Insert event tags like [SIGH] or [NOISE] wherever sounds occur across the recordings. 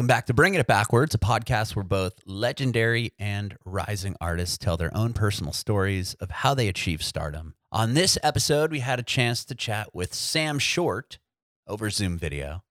Welcome back to Bringing It Backwards, a podcast where both legendary and rising artists tell their own personal stories of how they achieve stardom. On this episode, we had a chance to chat with Sam Short over Zoom video.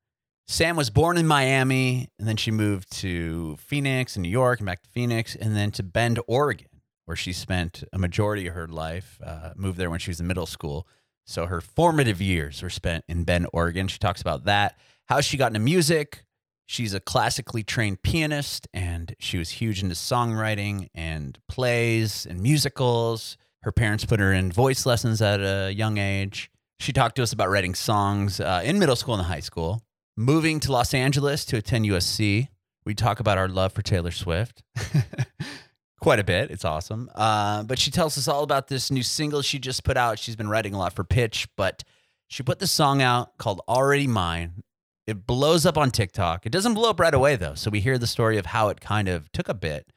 Sam was born in Miami, and then she moved to Phoenix and New York, and back to Phoenix, and then to Bend, Oregon, where she spent a majority of her life. Uh, moved there when she was in middle school. So her formative years were spent in Bend, Oregon. She talks about that, how she got into music. She's a classically trained pianist, and she was huge into songwriting and plays and musicals. Her parents put her in voice lessons at a young age. She talked to us about writing songs uh, in middle school and high school, moving to Los Angeles to attend USC. We talk about our love for Taylor Swift. [LAUGHS] quite a bit. It's awesome. Uh, but she tells us all about this new single she just put out. She's been writing a lot for Pitch, but she put this song out called Already Mine. It blows up on TikTok. It doesn't blow up right away though. So we hear the story of how it kind of took a bit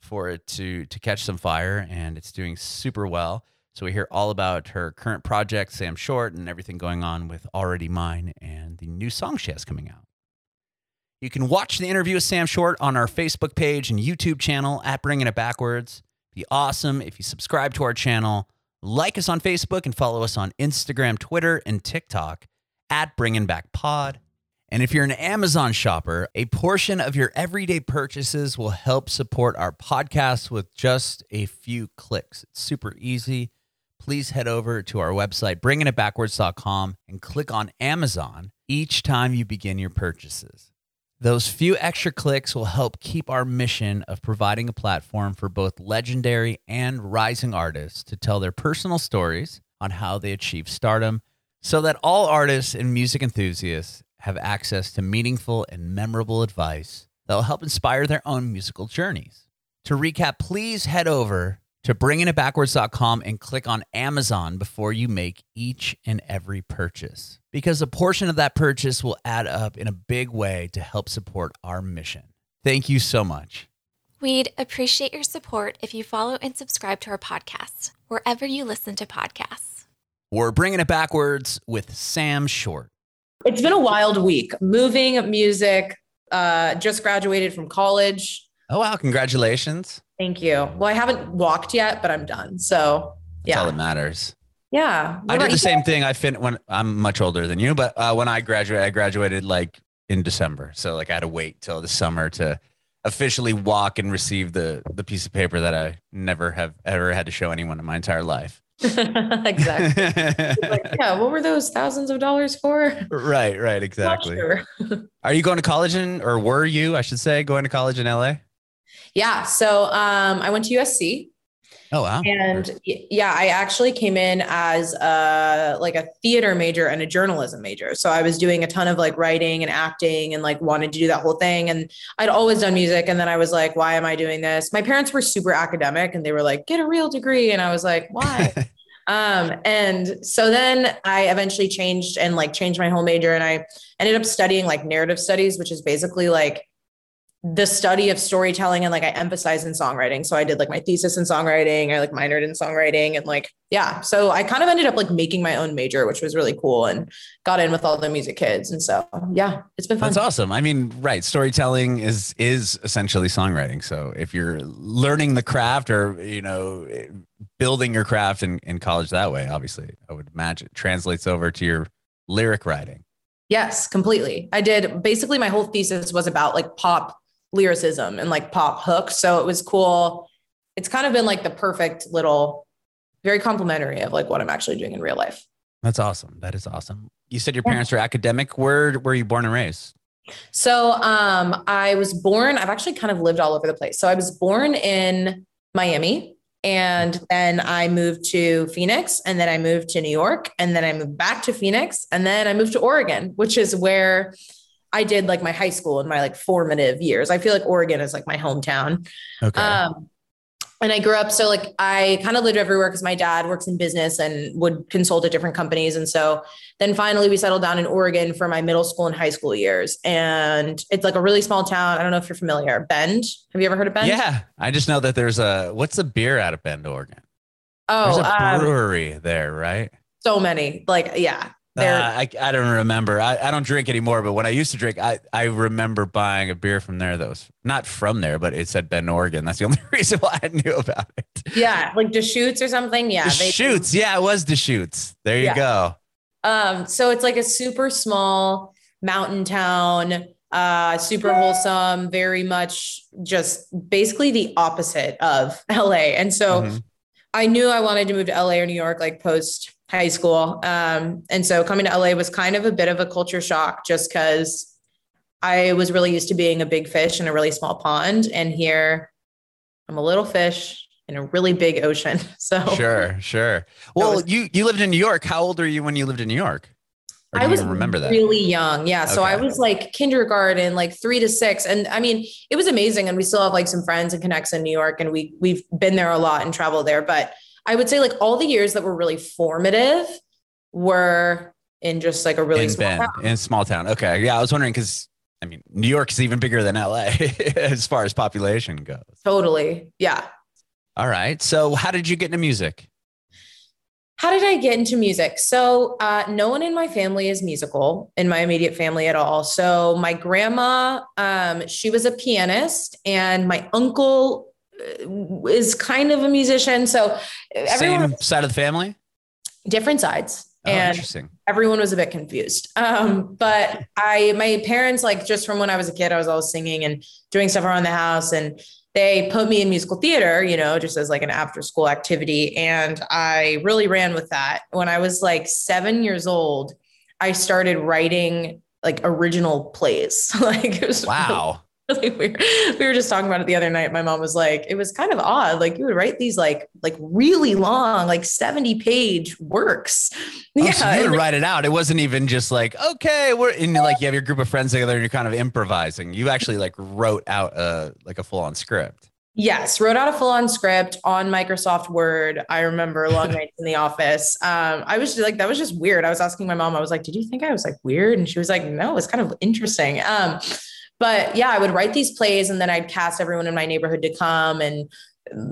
for it to to catch some fire and it's doing super well. So we hear all about her current project, Sam Short, and everything going on with Already Mine and the new song she has coming out. You can watch the interview with Sam Short on our Facebook page and YouTube channel at Bringing It Backwards. Be awesome if you subscribe to our channel, like us on Facebook, and follow us on Instagram, Twitter, and TikTok at Bringing Back Pod. And if you're an Amazon shopper, a portion of your everyday purchases will help support our podcast with just a few clicks. It's super easy. Please head over to our website, bringingitbackwards.com, and click on Amazon each time you begin your purchases. Those few extra clicks will help keep our mission of providing a platform for both legendary and rising artists to tell their personal stories on how they achieve stardom so that all artists and music enthusiasts have access to meaningful and memorable advice that will help inspire their own musical journeys. To recap, please head over to bringingitbackwards.com and click on Amazon before you make each and every purchase because a portion of that purchase will add up in a big way to help support our mission. Thank you so much. We'd appreciate your support if you follow and subscribe to our podcast wherever you listen to podcasts. We're bringing it backwards with Sam Short. It's been a wild week. Moving, music, uh, just graduated from college. Oh, wow. Congratulations. Thank you. Well, I haven't walked yet, but I'm done. So That's yeah, all that matters. yeah. I did the same thing. I fin when I'm much older than you, but uh, when I graduated, I graduated like in December. So like I had to wait till the summer to officially walk and receive the the piece of paper that I never have ever had to show anyone in my entire life. [LAUGHS] exactly. Like, [LAUGHS] yeah. What were those thousands of dollars for? right, right, [LAUGHS] exactly. sure. Are you going to college in, or were you, I should say, going to college in LA? Yeah. So um, I went to USC. Oh wow. And yeah, I actually came in as a like a theater major and a journalism major. So I was doing a ton of like writing and acting and like wanted to do that whole thing. And I'd always done music. And then I was like, why am I doing this? My parents were super academic and they were like, get a real degree. And I was like, why? [LAUGHS] um, and so then I eventually changed and like changed my whole major and I ended up studying like narrative studies, which is basically like the study of storytelling and like I emphasize in songwriting. So I did like my thesis in songwriting, I like minored in songwriting and like yeah. So I kind of ended up like making my own major, which was really cool and got in with all the music kids. And so yeah, it's been fun. That's awesome. I mean, right, storytelling is is essentially songwriting. So if you're learning the craft or, you know, building your craft in, in college that way, obviously, I would imagine it translates over to your lyric writing. Yes, completely. I did basically my whole thesis was about like pop lyricism and like pop hooks. So it was cool. It's kind of been like the perfect little, very complimentary of like what I'm actually doing in real life. That's awesome. That is awesome. You said your parents are academic. Where were you born and raised? So um, I was born, I've actually kind of lived all over the place. So I was born in Miami and then I moved to Phoenix and then I moved to New York and then I moved back to Phoenix and then I moved to Oregon, which is where I did like my high school and my like formative years. I feel like Oregon is like my hometown. Okay. Um, and I grew up, so like I kind of lived everywhere because my dad works in business and would consult at different companies. And so then finally we settled down in Oregon for my middle school and high school years. And it's like a really small town. I don't know if you're familiar. Bend. Have you ever heard of Bend? yeah. I just know that there's a what's the beer out of Bend, Oregon? Oh, There's a um, brewery there, right? so many. Like, yeah. Uh, I, I don't remember. I, I don't drink anymore, but when I used to drink, I, I remember buying a beer from there that was not from there, but it said Bend, Oregon. That's the only [LAUGHS] reason why I knew about it. yeah, like Deschutes or something. Yeah, the they-. Yeah, it was shoots. There you Yeah. go. Um, so it's like a super small mountain town, uh, super wholesome, very much just basically the opposite of LA. And so Mhm. I knew I wanted to move to LA or New York, like post high school. Um, and so coming to LA was kind of a bit of a culture shock just because I was really used to being a big fish in a really small pond. And here I'm a little fish in a really big ocean. [LAUGHS] So Sure, sure. Well, was- you you lived in New York. How old are you when you lived in New York? I was remember that? really young. Yeah. So I was like kindergarten, like three to six. And I mean, it was amazing. And we still have like some friends and connects in New York and we we've been there a lot and traveled there. But I would say like all the years that were really formative were in just like a really in small Bend, town. in a small town. Okay, yeah, I was wondering because I mean, New York is even bigger than LA [LAUGHS] as far as population goes. Totally. Yeah. All right. So, how did you get into music? How did I get into music? So, uh, no one in my family is musical in my immediate family at all. So, my grandma, um, she was a pianist, and my uncle is kind of a musician. So, everyone Same side of the family. different sides. Oh, and interesting. everyone was a bit confused. Um, but I, my parents, like just from when I was a kid, I was always singing and doing stuff around the house, and they put me in musical theater, you know, just as like an after school activity. And I really ran with that. When I was like seven years old, I started writing like original plays. [LAUGHS] like it was Wow. [LAUGHS] really weird. We were just talking about it the other night. My mom was like, it was kind of odd. Like you would write these like like really long, like 70 page works. Oh, so you would write it out. It wasn't even just like, okay, we're in like you have your group of friends together and you're kind of improvising. You actually like wrote out a like a full on script. Yes, wrote out a full on script on Microsoft Word. I remember [LAUGHS] long nights in the office. Um, I was just like, that was just weird. I was asking my mom, I was like, did you think I was like weird? And she was like, no, it's kind of interesting. Um, but yeah, I would write these plays and then I'd cast everyone in my neighborhood to come and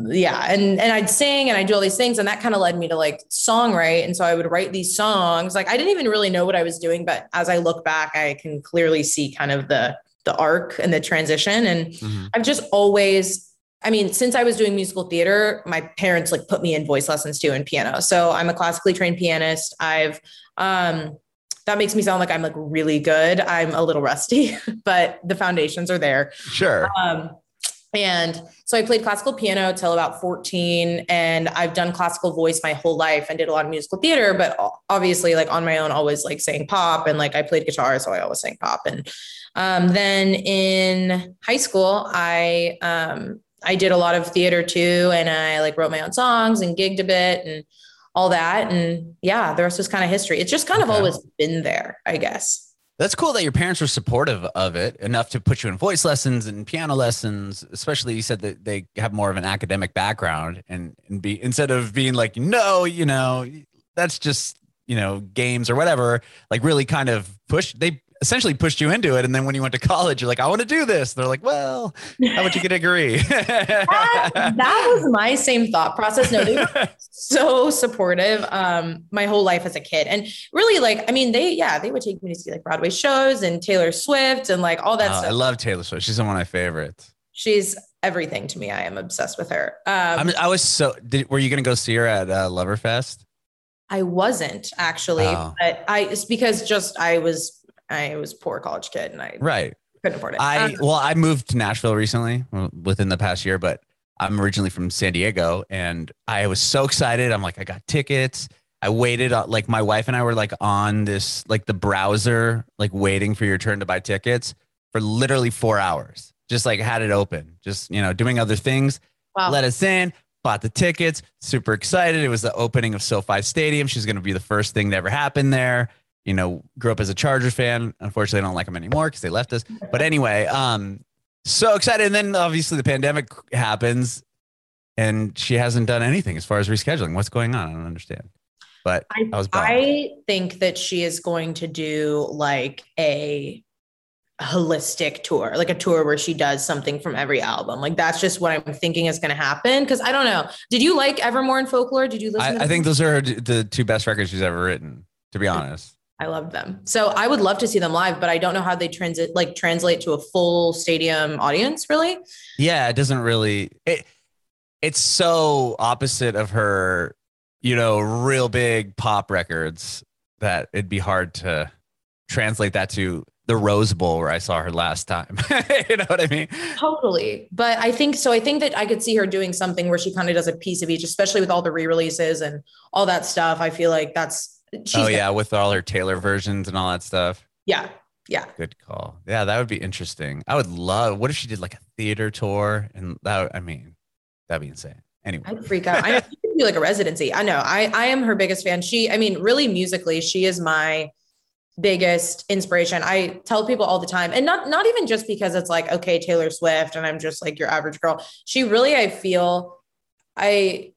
yeah, and and I'd sing and I'd do all these things. And that kind of led me to like songwrite. And so I would write these songs. Like I didn't even really know what I was doing, but as I look back, I can clearly see kind of the the arc and the transition. And Mhm. I've just always, I mean, since I was doing musical theater, my parents like put me in voice lessons too and piano. So I'm a classically trained pianist. I've, um, that makes me sound like I'm like really good. I'm a little rusty, [LAUGHS] but the foundations are there. Sure. Um, and so I played classical piano till about 14 and I've done classical voice my whole life and did a lot of musical theater, but obviously like on my own, always like saying pop and like I played guitar. So I always sang pop. And um, then in high school, I, um, I did a lot of theater too. And I like wrote my own songs and gigged a bit and all that. And yeah, the rest was kind of history. It's just kind of Okay. always been there, I guess. That's cool that your parents were supportive of it enough to put you in voice lessons and piano lessons. Especially, you said that they have more of an academic background, and and be instead of being like, no, you know, that's just you know games or whatever. Like really, kind of push. They essentially pushed you into it, and then when you went to college, you're like, I want to do this. They're like, well, how about you get a degree? [LAUGHS] that, that was my same thought process. No, they were [LAUGHS] so supportive um my whole life as a kid and really like i mean they yeah they would take me to see like broadway shows and taylor swift and like all that Oh, I love Taylor Swift. She's one of my favorites. she's everything to me i am obsessed with her um I'm, I was so. Did, were you going to go see her at uh, Loverfest? i wasn't actually Oh. but i it's because just i was i was a poor college kid and i Right. couldn't afford it I Um, well, I moved to Nashville recently, within the past year, but I'm originally from San Diego, and I was so excited. I'm like, I got tickets. I waited, uh, like my wife and I were like on this, like the browser, like waiting for your turn to buy tickets for literally four hours. Just like had it open, just you know, doing other things. wow. Let us in, bought the tickets, super excited. It was the opening of SoFi Stadium. She's going to be the first thing to ever happen there. You know, grew up as a Charger fan. Unfortunately, I don't like them anymore because they left us. But anyway, um, so excited. And then obviously the pandemic happens and she hasn't done anything as far as rescheduling. What's going on? I don't understand. But I, I was bummed. I think that she is going to do like a holistic tour, like a tour where she does something from every album. Like that's just what I'm thinking is going to happen. Cause I don't know. Did you like Evermore and Folklore? Did you listen? to I, I think those are the two best records she's ever written, to be honest. I loved them. So I would love to see them live, but I don't know how they transit like translate to a full stadium audience. Really? Yeah, it doesn't really. It it's so opposite of her, you know, real big pop records that it'd be hard to translate that to the Rose Bowl where I saw her last time. [LAUGHS] you know what I mean? Totally. But I think so. I think that I could see her doing something where she kind of does a piece of each, especially with all the re releases and all that stuff. I feel like that's. Oh, She's oh, yeah. With all her Taylor versions and all that stuff. Yeah. Yeah. Good call. Yeah. That would be interesting. I would love, what if she did like a theater tour? And that, I mean, that'd be insane. Anyway, I'd freak out. I know she could do like a residency. I know. I, I am her biggest fan. She, I mean, really musically, she is my biggest inspiration. I tell people all the time, and not not even just because it's like, okay, Taylor Swift, and I'm just like your average girl. She really, I feel, I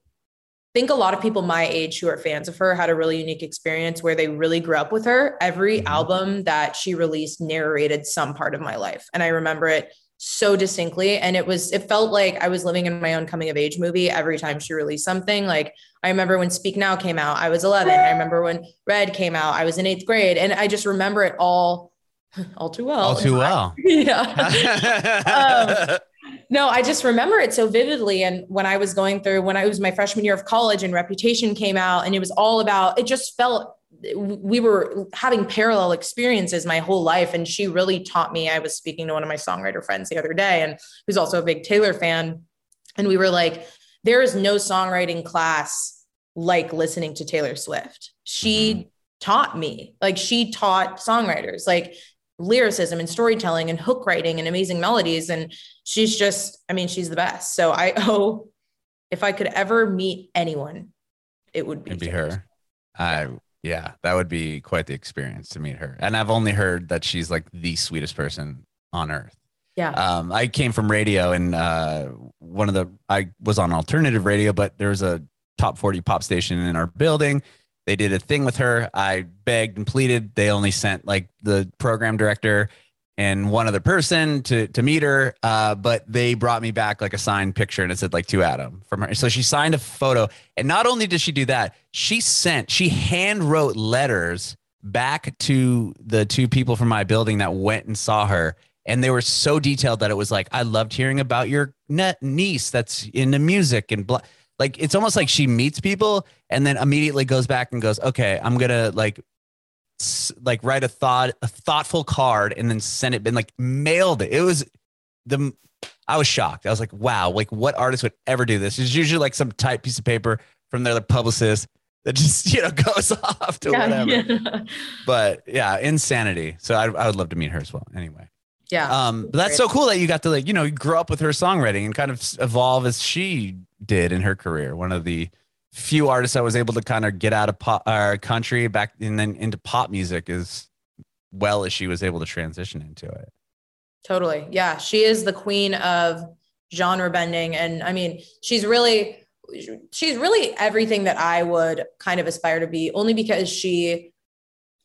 think a lot of people my age who are fans of her had a really unique experience where they really grew up with her. Every mm-hmm. album that she released narrated some part of my life. And I remember it so distinctly and it was it felt like i was living in my own coming of age movie every time she released something like i remember when speak now came out i was 11 i remember when red came out i was in eighth grade and i just remember it all [LAUGHS] all too well all too well [LAUGHS] yeah [LAUGHS] um, no i just remember it so vividly and when i was going through when i was my freshman year of college and reputation came out and it was all about it just felt we were having parallel experiences my whole life and she really taught me i was speaking to one of my songwriter friends the other day and who's also a big taylor fan and we were like there is no songwriting class like listening to taylor swift she mm-hmm. taught me like she taught songwriters like lyricism and storytelling and hook writing and amazing melodies and she's just i mean she's the best so i [LAUGHS] owe if i could ever meet anyone it would be, It'd be her i yeah, that would be quite the experience to meet her. And I've only heard that she's like the sweetest person on earth. Yeah. Um, I came from radio and uh, one of the, I was on alternative radio, but there was a top 40 pop station in our building. They did a thing with her. I begged and pleaded. They only sent like the program director and one other person to to meet her. Uh, but they brought me back like a signed picture and it said like to Adam from her. So she signed a photo. And not only did she do that, she sent, she hand wrote letters back to the two people from my building that went and saw her. And they were so detailed that it was like, I loved hearing about your niece that's into music and blah. Like it's almost like she meets people and then immediately goes back and goes, okay, I'm gonna like like write a thought a thoughtful card and then send it and like mailed it. It was the I was shocked. I was like, wow, like what artist would ever do this? It's usually like some type piece of paper from their publicist that [LAUGHS] just you know goes [LAUGHS] off to yeah, whatever. Yeah. But yeah, insanity. So I, I would love to meet her as well. Anyway. Yeah. Um, but that's so cool that you got to like you know grow up with her songwriting and kind of evolve as she did in her career. One of the few artists I was able to kind of get out of pop uh, country back and then into pop music as well as she was able to transition into it. Totally. Yeah. She is the queen of genre bending. And I mean, she's really, she's really everything that I would kind of aspire to be, only because she,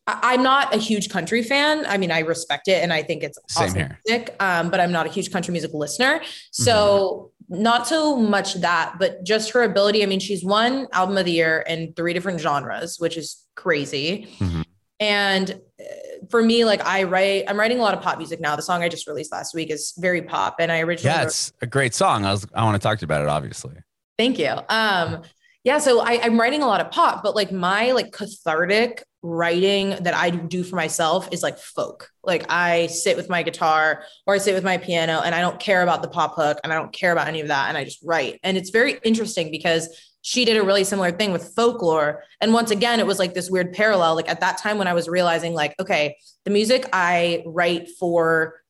I, am not a huge country fan. I mean, I respect it and I think it's Same awesome here. music, um, but I'm not a huge country music listener. So not so much that, but just her ability. I mean, she's won album of the year in three different genres, which is crazy. Mm-hmm. And uh, for me, like I write, I'm writing a lot of pop music now. The song I just released last week is very pop, and I originally yeah, it's a great song. I was I want to talk to you about it, obviously. Thank you. Um, yeah, so I, I'm writing a lot of pop, but like my like cathartic writing that I do for myself is like folk. Like I sit with my guitar or I sit with my piano and I don't care about the pop hook and I don't care about any of that and I just write. And it's very interesting because she did a really similar thing with folklore. And once again, it was like this weird parallel. Like at that time when I was realizing, like, okay, the music I write for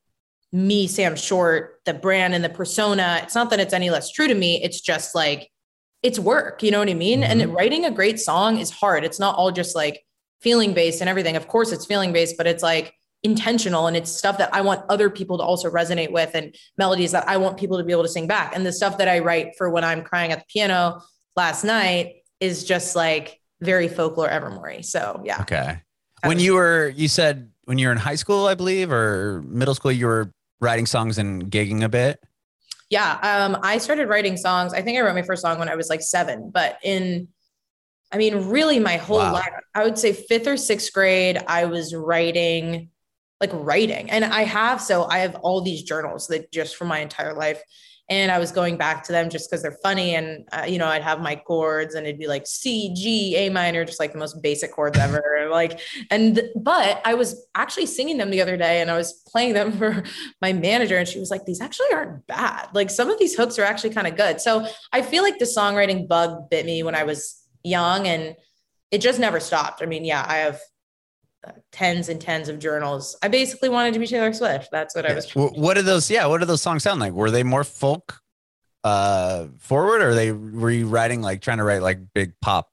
me, Sam Short, the brand and the persona, it's not that it's any less true to me. It's just like, it's work. You know what I mean? Mm-hmm. And writing a great song is hard. It's not all just like, feeling based and everything. Of course, it's feeling based, but it's like intentional and it's stuff that I want other people to also resonate with and melodies that I want people to be able to sing back. And the stuff that I write for when I'm crying at the piano last night is just like very folklore evermore. So yeah. Okay. When you were, you said when you were in high school, I believe, or middle school, you were writing songs and gigging a bit. Yeah. Um, I started writing songs. I think I wrote my first song when I was like seven, but in I mean, really, my whole Wow. life, I would say fifth or sixth grade, I was writing, like writing. And I have, so I have all these journals that just from my entire life. And I was going back to them just because they're funny. And, uh, you know, I'd have my chords and it'd be like C, G, A minor, just like the most basic chords ever. [LAUGHS] Like, and, but I was actually singing them the other day and I was playing them [LAUGHS] for my manager. And she was like, these actually aren't bad. Like some of these hooks are actually kind of good. So I feel like the songwriting bug bit me when I was young and it just never stopped. I mean, yeah, I have uh, tens and tens of journals. I basically wanted to be Taylor Swift. That's what I was. Wh- What did those? Yeah, what did those songs sound like? Were they more folk uh forward, or they were you writing like trying to write like big pop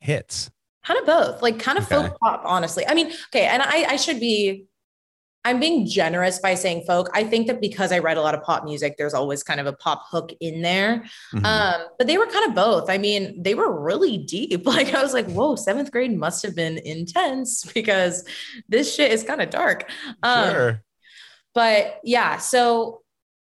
hits? Kind of both, like kind of Okay. folk pop, honestly. I mean, okay, and I, I should be, I'm being generous by saying folk. I think that because I write a lot of pop music, there's always kind of a pop hook in there. Mhm. Um, but they were kind of both. I mean, they were really deep. [LAUGHS] Like I was like, whoa, seventh grade must have been intense [LAUGHS] because this shit is kind of dark. Um, sure. but yeah so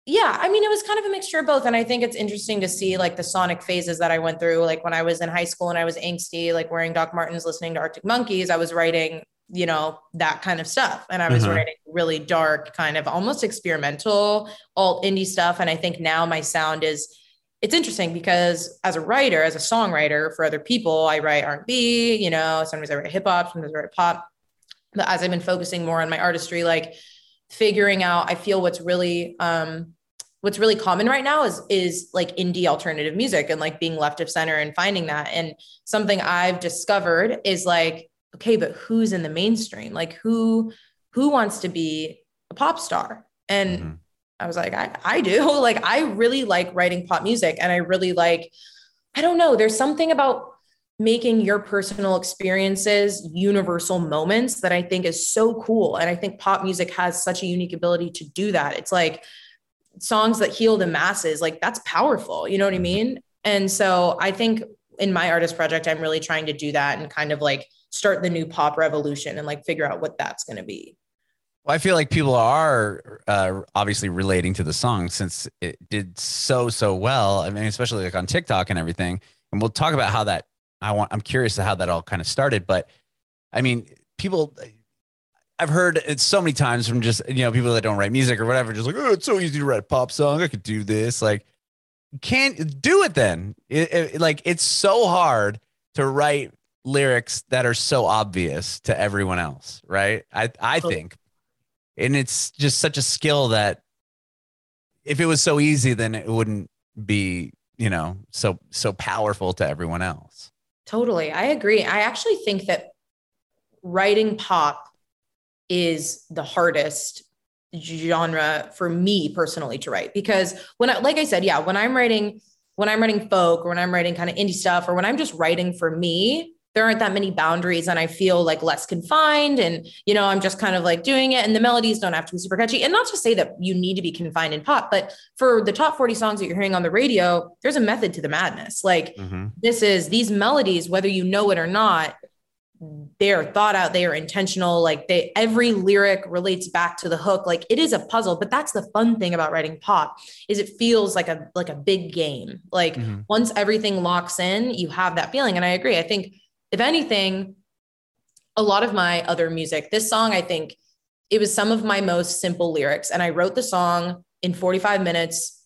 yeah i mean it was kind of a mixture of both and i think it's interesting to see like the sonic phases that i went through like when i was in high school and i was angsty like wearing doc martens listening to arctic monkeys i was writing you know that kind of stuff. And i was Mhm. writing really dark kind of almost experimental alt indie stuff. And i think now my sound is it's interesting because as a writer as a songwriter for other people i write r&b you know sometimes i write hip hop sometimes i write pop. But as i've been focusing more on my artistry like figuring out i feel what's really um what's really common right now is is like indie alternative music and like being left of center and finding that. And something i've discovered is like okay but who's in the mainstream like who who wants to be a pop star and Mhm. i was like i i do [LAUGHS] like i really like writing pop music and i really like i don't know there's something about making your personal experiences universal moments that I think is so cool. And I think pop music has such a unique ability to do that. It's like songs that heal the masses, like that's powerful. You know what I mean? And so I think in my artist project, I'm really trying to do that and kind of like start the new pop revolution and like figure out what that's going to be. Well, I feel like people are uh, obviously relating to the song since it did so so well. I mean, especially like on TikTok and everything. And we'll talk about how that. I want. I'm curious to how that all kind of started. But I mean, people. I've heard it so many times from just you know people that don't write music or whatever, just like oh, it's so easy to write a pop song. I could do this. Like, can't do it then. It, it- like it's so hard to write lyrics that are so obvious to everyone else, right? I I think and it's just such a skill that if it was so easy then it wouldn't be you know so so powerful to everyone else Totally. I agree. I actually think that writing pop is the hardest genre for me personally to write because when I, like I said, yeah, when I'm writing, when I'm writing folk or when I'm writing kind of indie stuff or when I'm just writing for me, there aren't that many boundaries and I feel like less confined and, you know, I'm just kind of like doing it and the melodies don't have to be super catchy. And not to say that you need to be confined in pop, but for the top 40 songs that you're hearing on the radio, there's a method to the madness. Like, this is these melodies whether you know it or not they're thought out they are intentional like they every lyric relates back to the hook like it is a puzzle but that's the fun thing about writing pop is it feels like a like a big game like Mhm. once everything locks in you have that feeling and i agree i think if anything a lot of my other music this song i think it was some of my most simple lyrics and i wrote the song in 45 minutes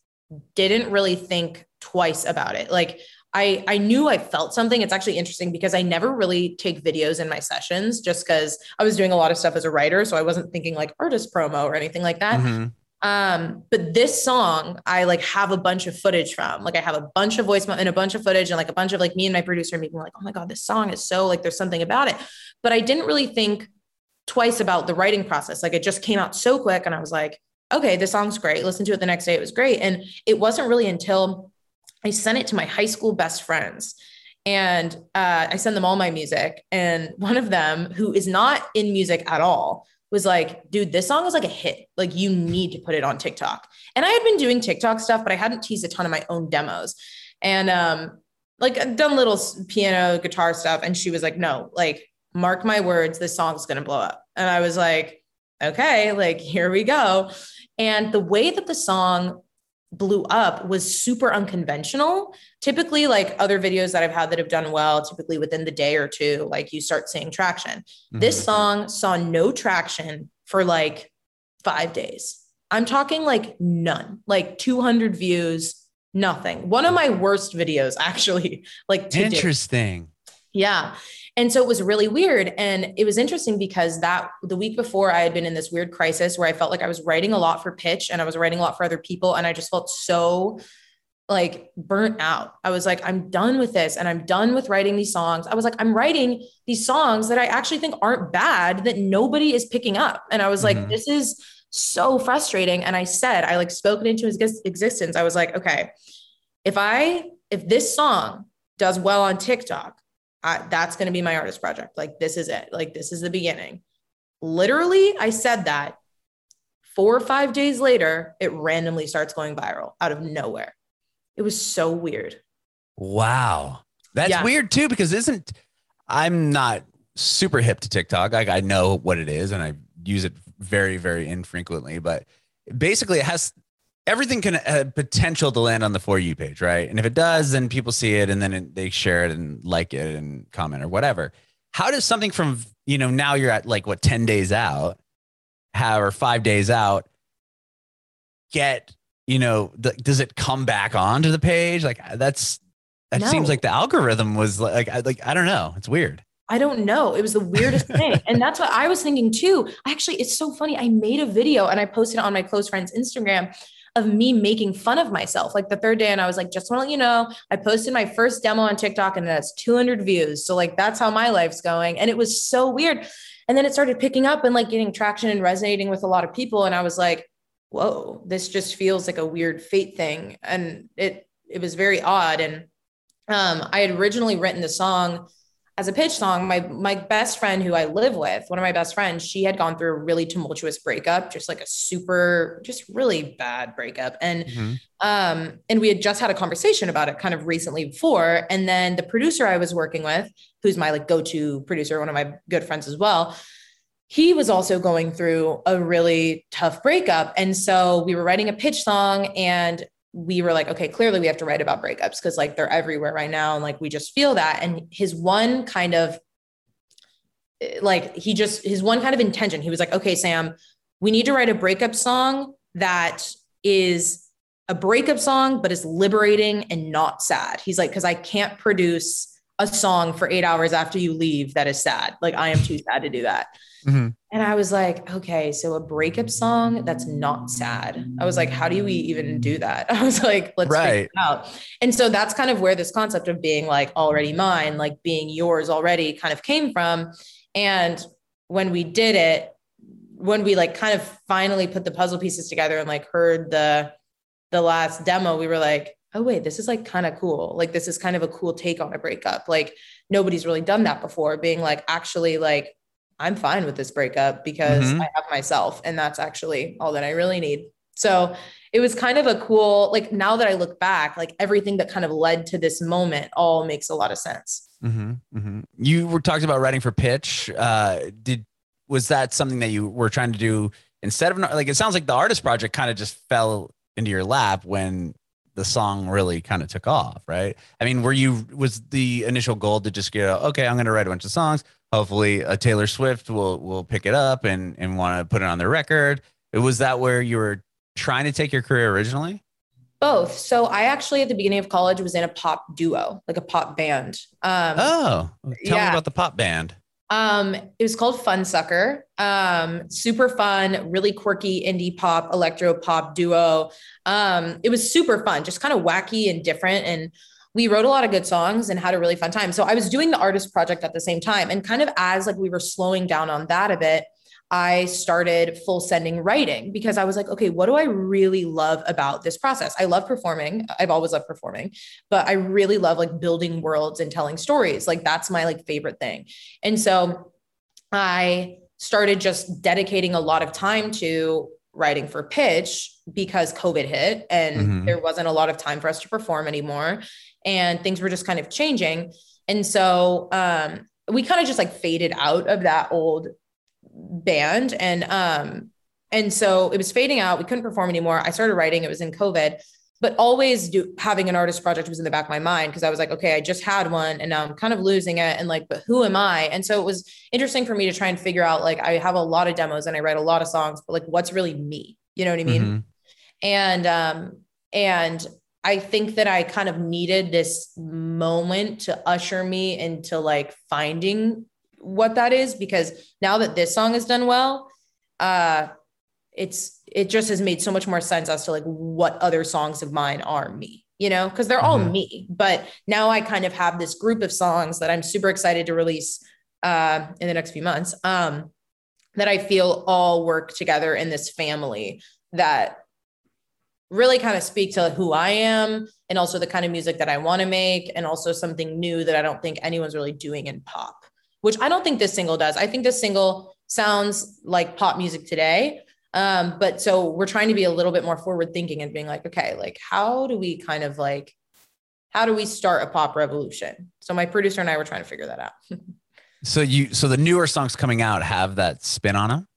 didn't really think twice about it like I, I knew I felt something. It's actually interesting because I never really take videos in my sessions just because I was doing a lot of stuff as a writer. So I wasn't thinking like artist promo or anything like that. Mhm. Um, but this song, I like have a bunch of footage from. Like I have a bunch of voice and a bunch of footage and like a bunch of like me and my producer being like, oh my God, this song is so like there's something about it. But I didn't really think twice about the writing process. Like it just came out so quick and I was like, okay, this song's great. Listen to it the next day. It was great. And it wasn't really until I sent it to my high school best friends. And uh, I send them all my music. And one of them, who is not in music at all, was like, dude, this song is like a hit. Like, you need to put it on TikTok. And I had been doing TikTok stuff, but I hadn't teased a ton of my own demos. And um, like, I'd done little piano, guitar stuff. And she was like, no, like, mark my words, this song's to blow up. And I was like, okay, like, here we go. And the way that the song blew up was super unconventional. Typically, like other videos that I've had that have done well, typically within the day or two, like you start seeing traction. Mm-hmm. This song saw no traction for like five days. I'm talking like none, like 200 views, nothing. One of my worst videos, [LAUGHS] actually. Like, interesting. Yeah. And so it was really weird. And it was interesting because that the week before I had been in this weird crisis where I felt like I was writing a lot for pitch and I was writing a lot for other people. And I just felt so like burnt out. I was like, I'm done with this and I'm done with writing these songs. I was like, I'm writing these songs that I actually think aren't bad that nobody is picking up. And I was mm-hmm. like, this is so frustrating. And I said, I like spoke it into his existence. I was like, okay, if I, if this song does well on TikTok, I, that's going to be my artist project. Like, this is it. Like, this is the beginning. Literally, I said that four or five days later, it randomly starts going viral out of nowhere. It was so weird. Wow. That's yeah. weird too, because isn't, I'm not super hip to TikTok. Like, I know what it is and I use it very, very infrequently, but basically it has everything can have potential to land on the for you page, right? And if it does, then people see it and then it, they share it and like it and comment or whatever. How does something from you know now you're at like what ten days out, how or five days out, get you know the, does it come back onto the page? Like uh, that's that no. seems like the algorithm was like like I don't know. It's weird. I don't know. It was the weirdest thing. [LAUGHS] And that's what I was thinking too. Actually, it's so funny. I made a video and I posted it on my close friend's Instagram of me making fun of myself. Like the third day, and I was like, just want to let you know, I posted my first demo on TikTok and that's 200 views. So, like, that's how my life's going. And it was so weird. And then it started picking up and like getting traction and resonating with a lot of people. And I was like, whoa, this just feels like a weird fate thing. And it, it was very odd. And um, I had originally written the song as a pitch song, my my best friend who I live with, one of my best friends, she had gone through a really tumultuous breakup, just like a super, just really bad breakup. And mm-hmm. um, and we had just had a conversation about it kind of recently before. And then the producer I was working with, who's my like go-to producer, one of my good friends as well, he was also going through a really tough breakup. And so we were writing a pitch song and we were like, okay, clearly we have to write about breakups because like they're everywhere right now. And like we just feel that. And his one kind of eh, like he just his one kind of intention, he was like, okay, Sam, we need to write a breakup song that is a breakup song, but is liberating and not sad. He's like, because I can't produce a song for eight hours after you leave that is sad. Like I am too sad to do that. Mm-hmm. And I was like, okay, so a breakup song that's not sad. I was like, how do we even do that? [LAUGHS] I was like, let's right. figure it out. And so that's kind of where this concept of being like already mine, like being yours already kind of came from. And when we did it, when we like kind of finally put the puzzle pieces together and like heard the the last demo, we were like, oh wait, this is like kind of cool. Like this is kind of a cool take on a breakup. Like nobody's really done that before, being like actually like I'm fine with this breakup because mm-hmm. I have myself and that's actually all that I really need. So it was kind of a cool, like now that I look back, like everything that kind of led to this moment all makes a lot of sense. Mm-hmm, mm-hmm. You were talking about writing for pitch. Uh, did, was that something that you were trying to do instead of like, it sounds like the artist project kind of just fell into your lap when the song really kind of took off, right? I mean, were you was the initial goal to just go, okay, I'm going to write a bunch of songs. Hopefully, a Taylor Swift will will pick it up and and want to put it on their record. It Was that where you were trying to take your career originally? Both. So I actually at the beginning of college was in a pop duo, like a pop band. Um, oh, tell yeah. me about the pop band. Um, it was called Fun Sucker. Um, super fun, really quirky indie pop, electro pop duo. Um, it was super fun, just kind of wacky and different. And we wrote a lot of good songs and had a really fun time. So I was doing the artist project at the same time. And kind of as like we were slowing down on that a bit, I started full sending writing because I was like, okay, what do I really love about this process? I love performing. I've always loved performing, but I really love like building worlds and telling stories. Like that's my like favorite thing. And so I started just dedicating a lot of time to writing for pitch because COVID hit and mm-hmm. there wasn't a lot of time for us to perform anymore and things were just kind of changing. And so um, we kind of just like faded out of that old band and um and so it was fading out we couldn't perform anymore i started writing it was in covid but always do having an artist project was in the back of my mind because I was like, okay, I just had one and now I'm kind of losing it. And like, but who am I? And so it was interesting for me to try and figure out like, I have a lot of demos and I write a lot of songs, but like, what's really me? You know what I mean? Mm-hmm. And, um, and I think that I kind of needed this moment to usher me into like finding what that is because now that this song has done well, uh, it's it just has made so much more sense as to like what other songs of mine are me you know because they're all mm-hmm. me but now i kind of have this group of songs that i'm super excited to release uh, in the next few months um, that i feel all work together in this family that really kind of speak to who i am and also the kind of music that i want to make and also something new that i don't think anyone's really doing in pop which i don't think this single does i think this single sounds like pop music today um, but so we're trying to be a little bit more forward thinking and being like, okay, like how do we kind of like, how do we start a pop revolution? So my producer and I were trying to figure that out. [LAUGHS] so you, so the newer songs coming out have that spin on them.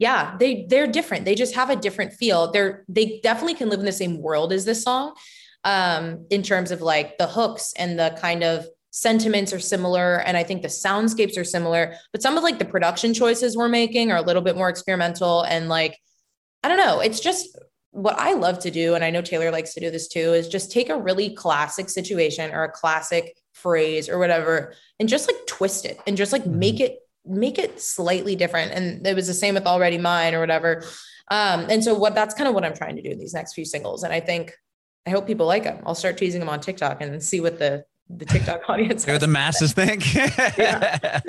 Yeah, they they're different. They just have a different feel. They're they definitely can live in the same world as this song, um, in terms of like the hooks and the kind of sentiments are similar and i think the soundscapes are similar but some of like the production choices we're making are a little bit more experimental and like i don't know it's just what i love to do and i know taylor likes to do this too is just take a really classic situation or a classic phrase or whatever and just like twist it and just like mm-hmm. make it make it slightly different and it was the same with already mine or whatever um and so what that's kind of what i'm trying to do in these next few singles and i think I hope people like them. I'll start teasing them on TikTok and see what the the TikTok [LAUGHS] audience. Hear the masses think. [LAUGHS] yeah.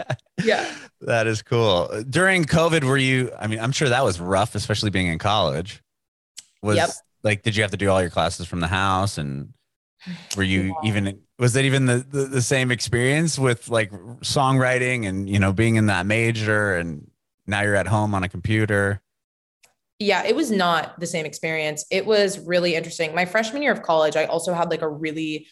yeah. That is cool. During COVID, were you, I mean, I'm sure that was rough, especially being in college. Was yep. like, did you have to do all your classes from the house? And were you [SIGHS] yeah. even, was that even the, the, the same experience with like songwriting and, you know, being in that major and now you're at home on a computer? Yeah, it was not the same experience. It was really interesting. My freshman year of college, I also had like a really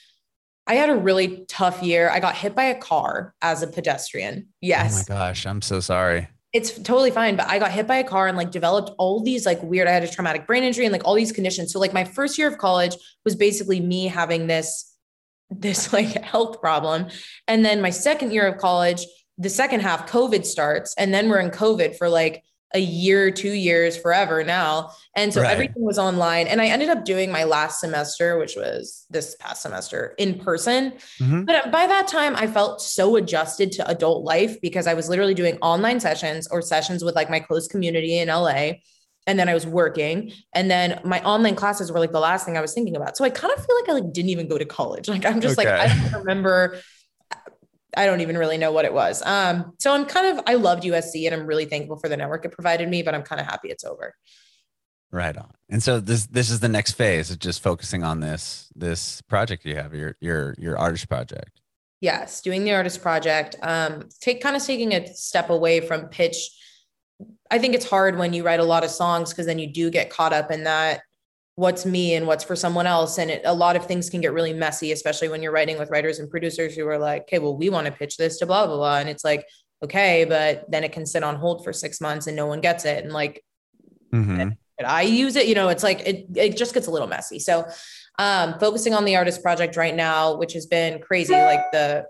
I had a really tough year. I got hit by a car as a pedestrian. Oh yes. Oh my gosh, I'm so sorry. It's totally fine, but I got hit by a car and like developed all these like weird. I had a traumatic brain injury and like all these conditions. So like my first year of college was basically me having this this [LAUGHS] like health problem. And then my second year of college, the second half COVID starts and then we're in COVID for like a year, two years, forever now. And so right. everything was online. And I ended up doing my last semester, which was this past semester in person. Mm-hmm. But by that time, I felt so adjusted to adult life because I was literally doing online sessions or sessions with like my close community in LA. And then I was working. And then my online classes were like the last thing I was thinking about. So I kind of feel like I like didn't even go to college. Like I'm just okay. like, I don't remember I don't even really know what it was. Um, so I'm kind of I loved USC and I'm really thankful for the network it provided me, but I'm kind of happy it's over. Right on. And so this this is the next phase of just focusing on this this project you have, your your your artist project. Yes, doing the artist project. Um, take kind of taking a step away from pitch. I think it's hard when you write a lot of songs because then you do get caught up in that what's me and what's for someone else. And it, a lot of things can get really messy especially when you're writing with writers and producers who are like okay well we want to pitch this to blah blah blah. And it's like okay but then it can sit on hold for six months and no one gets it. And like mm-hmm. i use it? You know it's like it, it just gets a little messy. So um focusing on the artist project right now which has been crazy like the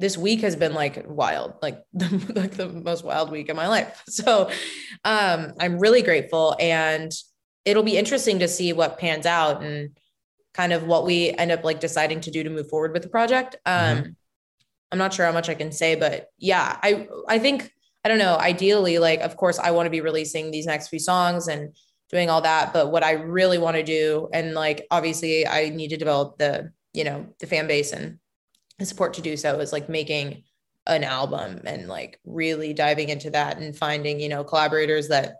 this week has been like wild like [LAUGHS] the, like the most wild week of my life [LAUGHS] so um i'm really grateful and it'll be interesting to see what pans out and kind of what we end up like deciding to do to move forward with the project. Um, mm-hmm. I'm not sure how much I can say, but yeah, I I think I don't know. Ideally, like of course, I want to be releasing these next few songs and doing all that. But what I really want to do, and like obviously, I need to develop the you know the fan base and support to do so is like making an album and like really diving into that and finding you know collaborators that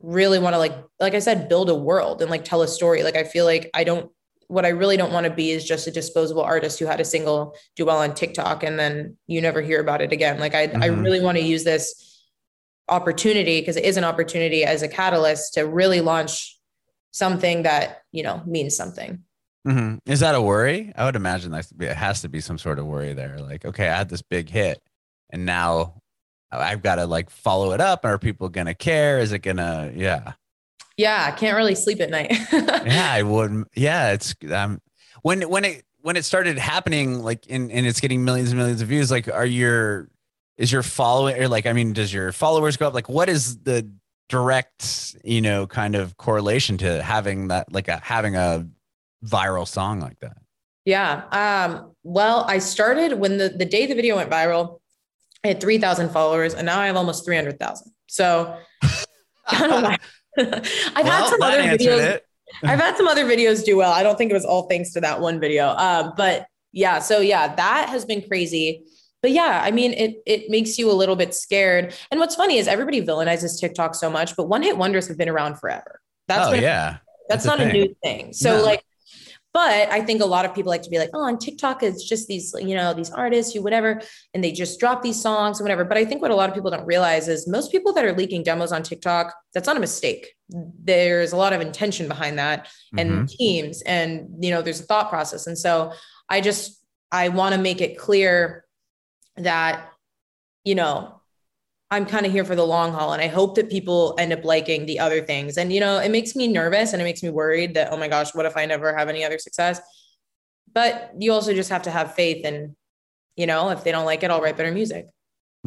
really want to like like I said build a world and like tell a story. Like I feel like I don't what I really don't want to be is just a disposable artist who had a single do well on TikTok and then you never hear about it again. Like I mm-hmm. I really want to use this opportunity because it is an opportunity as a catalyst to really launch something that, you know, means something. Mm-hmm. Is that a worry? I would imagine that it has to be some sort of worry there. Like, okay, I had this big hit and now I've got to like follow it up. Are people going to care? Is it going to, yeah. Yeah, I can't really sleep at night. [LAUGHS] yeah, I wouldn't. Yeah, it's um when when it when it started happening, like in and it's getting millions and millions of views. Like, are your is your following or like I mean, does your followers go up? Like, what is the direct you know kind of correlation to having that like a having a viral song like that? Yeah. Um, well, I started when the, the day the video went viral, I had 3,000 followers and now I have almost 300,000. So [LAUGHS] I don't know. [LAUGHS] I've well, had some other videos. [LAUGHS] I've had some other videos do well. I don't think it was all thanks to that one video. Um, but yeah, so yeah, that has been crazy. But yeah, I mean, it it makes you a little bit scared. And what's funny is everybody villainizes TikTok so much, but one hit wonders have been around forever. That's oh, yeah. That's, that's not a, a new thing. So no. like but I think a lot of people like to be like, oh, on TikTok, it's just these, you know, these artists who whatever, and they just drop these songs and whatever. But I think what a lot of people don't realize is most people that are leaking demos on TikTok, that's not a mistake. There's a lot of intention behind that and mm-hmm. teams, and you know, there's a thought process. And so I just I want to make it clear that, you know, I'm kind of here for the long haul. And I hope that people end up liking the other things. And, you know, it makes me nervous and it makes me worried that, oh my gosh, what if I never have any other success? But you also just have to have faith. And, you know, if they don't like it, I'll write better music.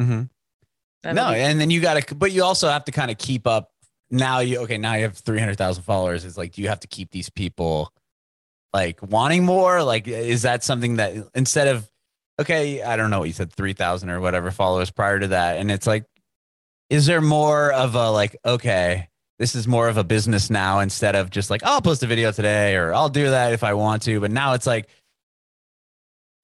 Mm-hmm. No, and then you got to, but you also have to kind of keep up. Now you, okay, now you have 300,000 followers. It's like, do you have to keep these people like wanting more? Like, is that something that instead of, okay, I don't know what you said, 3,000 or whatever followers prior to that. And it's like, is there more of a like okay this is more of a business now instead of just like i'll post a video today or i'll do that if i want to but now it's like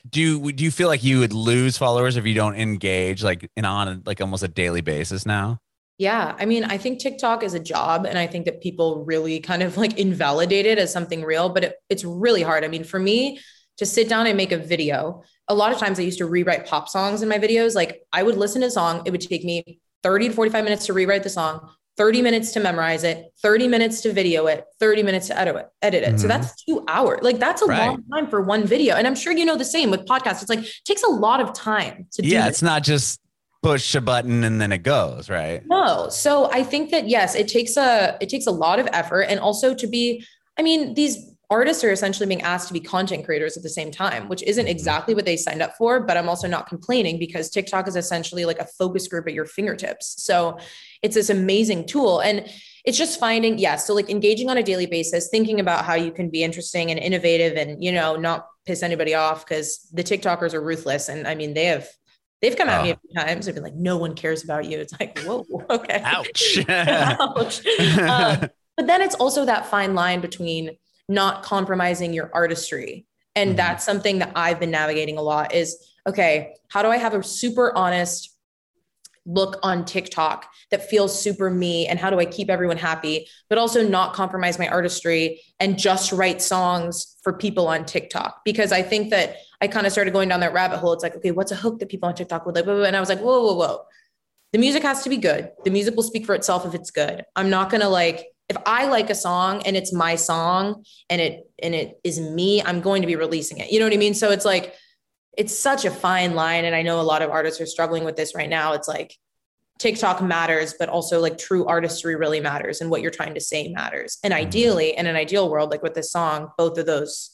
do you, do you feel like you would lose followers if you don't engage like in on like almost a daily basis now? Yeah i mean i think tiktok is a job and i think that people really kind of like invalidate it as something real but it, it's really hard. I mean for me to sit down and make a video a lot of times i used to rewrite pop songs in my videos. Like i would listen to a song it would take me 30 to 45 minutes to rewrite the song, 30 minutes to memorize it, 30 minutes to video it, 30 minutes to edit it, edit it. Mm-hmm. So that's two hours. Like that's a right. long time for one video. And I'm sure you know the same with podcasts. It's like it takes a lot of time to do Yeah, it's not just push a button and then it goes, right? No. So I think that yes, it takes a it takes a lot of effort and also to be I mean, these artists are essentially being asked to be content creators at the same time, which isn't mm-hmm. exactly what they signed up for. But I'm also not complaining because TikTok is essentially like a focus group at your fingertips. So it's this amazing tool. And it's just finding, yeah, so like engaging on a daily basis, thinking about how you can be interesting and innovative and, you know, not piss anybody off because the TikTokers are ruthless. And I mean, they have They've come at me a few times and been like, no one cares about you. It's like, whoa, okay. Ouch. [LAUGHS] Ouch. [LAUGHS] Um, but then it's also that fine line between not compromising your artistry. And mm-hmm. that's something that I've been navigating a lot is okay, how do I have a super honest look on TikTok that feels super me? And how do I keep everyone happy but also not compromise my artistry and just write songs for people on TikTok? Because I think that I kind of started going down that rabbit hole. It's like okay what's a hook that people on TikTok would like? And I was like whoa whoa whoa. The music has to be good. The music will speak for itself if it's good. I'm not going to like if I like a song and it's my song and it and it is me, I'm going to be releasing it. You know what I mean? So it's like it's such a fine line and I know a lot of artists are struggling with this right now. It's like TikTok matters, but also like true artistry really matters and what you're trying to say matters. And mm-hmm. ideally, in an ideal world like with this song, both of those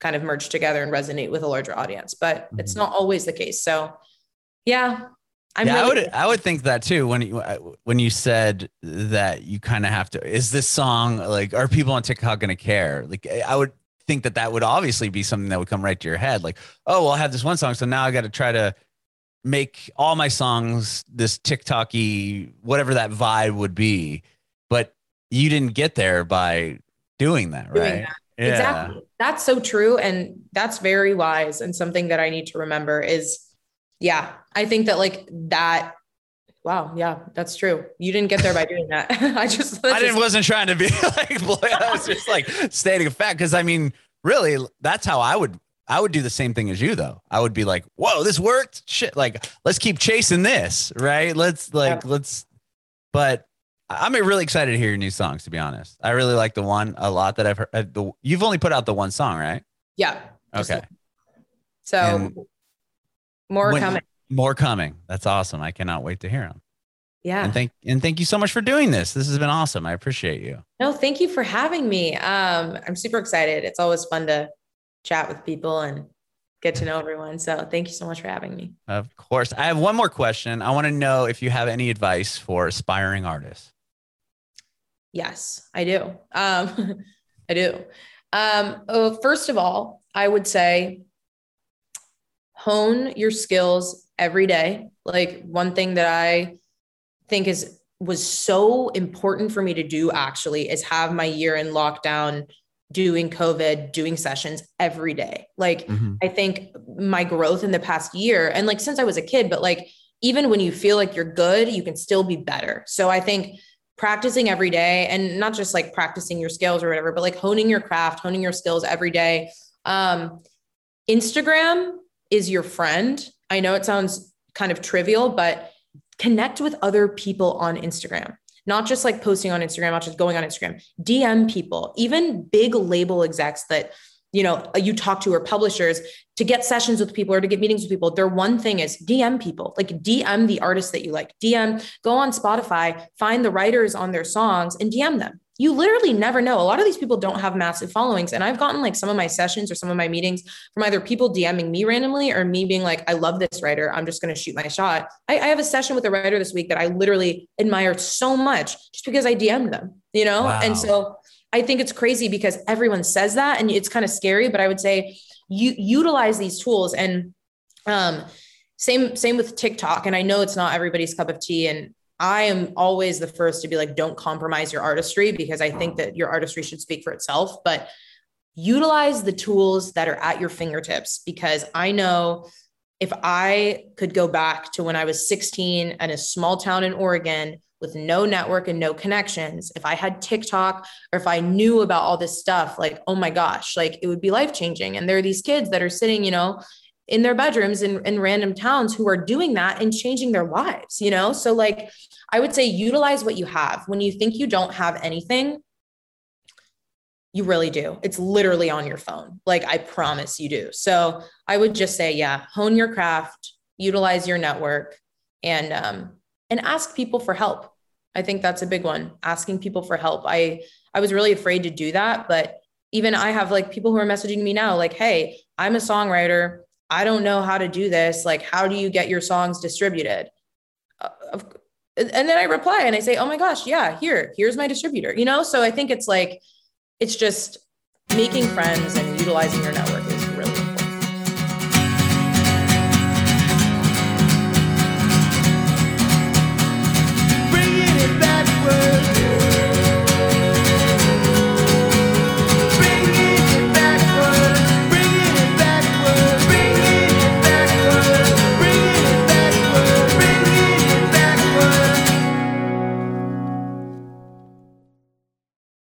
kind of merge together and resonate with a larger audience, but it's mm-hmm. not always the case. So yeah, I'm yeah, really- I would I would think that too when you uh, when you said that you kind of have to is this song like are people on TikTok going to care? Like I would think that that would obviously be something that would come right to your head like oh well I have this one song so now I got to try to make all my songs this TikToky whatever that vibe would be. But you didn't get there by doing that, doing right? That. Yeah. Exactly. That's so true and that's very wise and something that I need to remember is yeah, I think that like that. Wow, yeah, that's true. You didn't get there by doing that. [LAUGHS] I just I didn't wasn't trying to be [LAUGHS] like boy, I was just like stating a fact because I mean, really, that's how I would I would do the same thing as you though. I would be like, "Whoa, this worked! Shit, like let's keep chasing this, right? Let's like yeah. let's." But I'm really excited to hear your new songs. To be honest, I really like the one a lot that I've heard. Uh, the, you've only put out the one song, right? Yeah. Okay. So and more when, coming. More coming. That's awesome. I cannot wait to hear them. Yeah. And thank and thank you so much for doing this. This has been awesome. I appreciate you. No, thank you for having me. Um, I'm super excited. It's always fun to chat with people and get to know everyone. So thank you so much for having me. Of course. I have one more question. I want to know if you have any advice for aspiring artists. Yes, I do. Um, [LAUGHS] I do. Um, oh, first of all, I would say hone your skills every day. Like one thing that I think is was so important for me to do actually is have my year in lockdown doing COVID, doing sessions every day. Like mm-hmm. I think my growth in the past year and like since I was a kid, but like even when you feel like you're good, you can still be better. So I think practicing every day and not just like practicing your skills or whatever, but like honing your craft, honing your skills every day. Um, Instagram is your friend. I know it sounds kind of trivial, but connect with other people on Instagram, not just like posting on Instagram, not just going on Instagram, DM people, even big label execs that you know uh, you talk to or publishers to get sessions with people or to get meetings with people. Their one thing is dm people. Like dm the artists that you like. Dm go on spotify find the writers on their songs and dm them you literally never know. A lot of these people don't have massive followings. And I've gotten like some of my sessions or some of my meetings from either people DMing me randomly or me being like, I love this writer. I'm just going to shoot my shot. I, I, have a session with a writer this week that I literally admired so much just because I DM'd them, you know? Wow. And so I think it's crazy because everyone says that and it's kind of scary, but I would say you utilize these tools and, um, same, same with TikTok. And I know it's not everybody's cup of tea and I am always the first to be like, don't compromise your artistry because I think that your artistry should speak for itself. But utilize the tools that are at your fingertips because I know if I could go back to when I was 16 in a small town in Oregon with no network and no connections, if I had TikTok or if I knew about all this stuff, like, oh my gosh, like it would be life changing. And there are these kids that are sitting, you know, in their bedrooms in, in random towns who are doing that and changing their lives, you know? So, like, I would say utilize what you have. When you think you don't have anything, you really do. It's literally on your phone. Like, I promise you do. So, I would just say, yeah, hone your craft, utilize your network, and, um, and ask people for help. I think that's a big one. Asking people for help. I, I was really afraid to do that, but even I have like people who are messaging me now, like, hey, I'm a songwriter I don't know how to do this. Like, how do you get your songs distributed? Uh, and then I reply and I say, oh my gosh, yeah, here, here's my distributor, you know? So I think it's like, it's just making friends and utilizing your network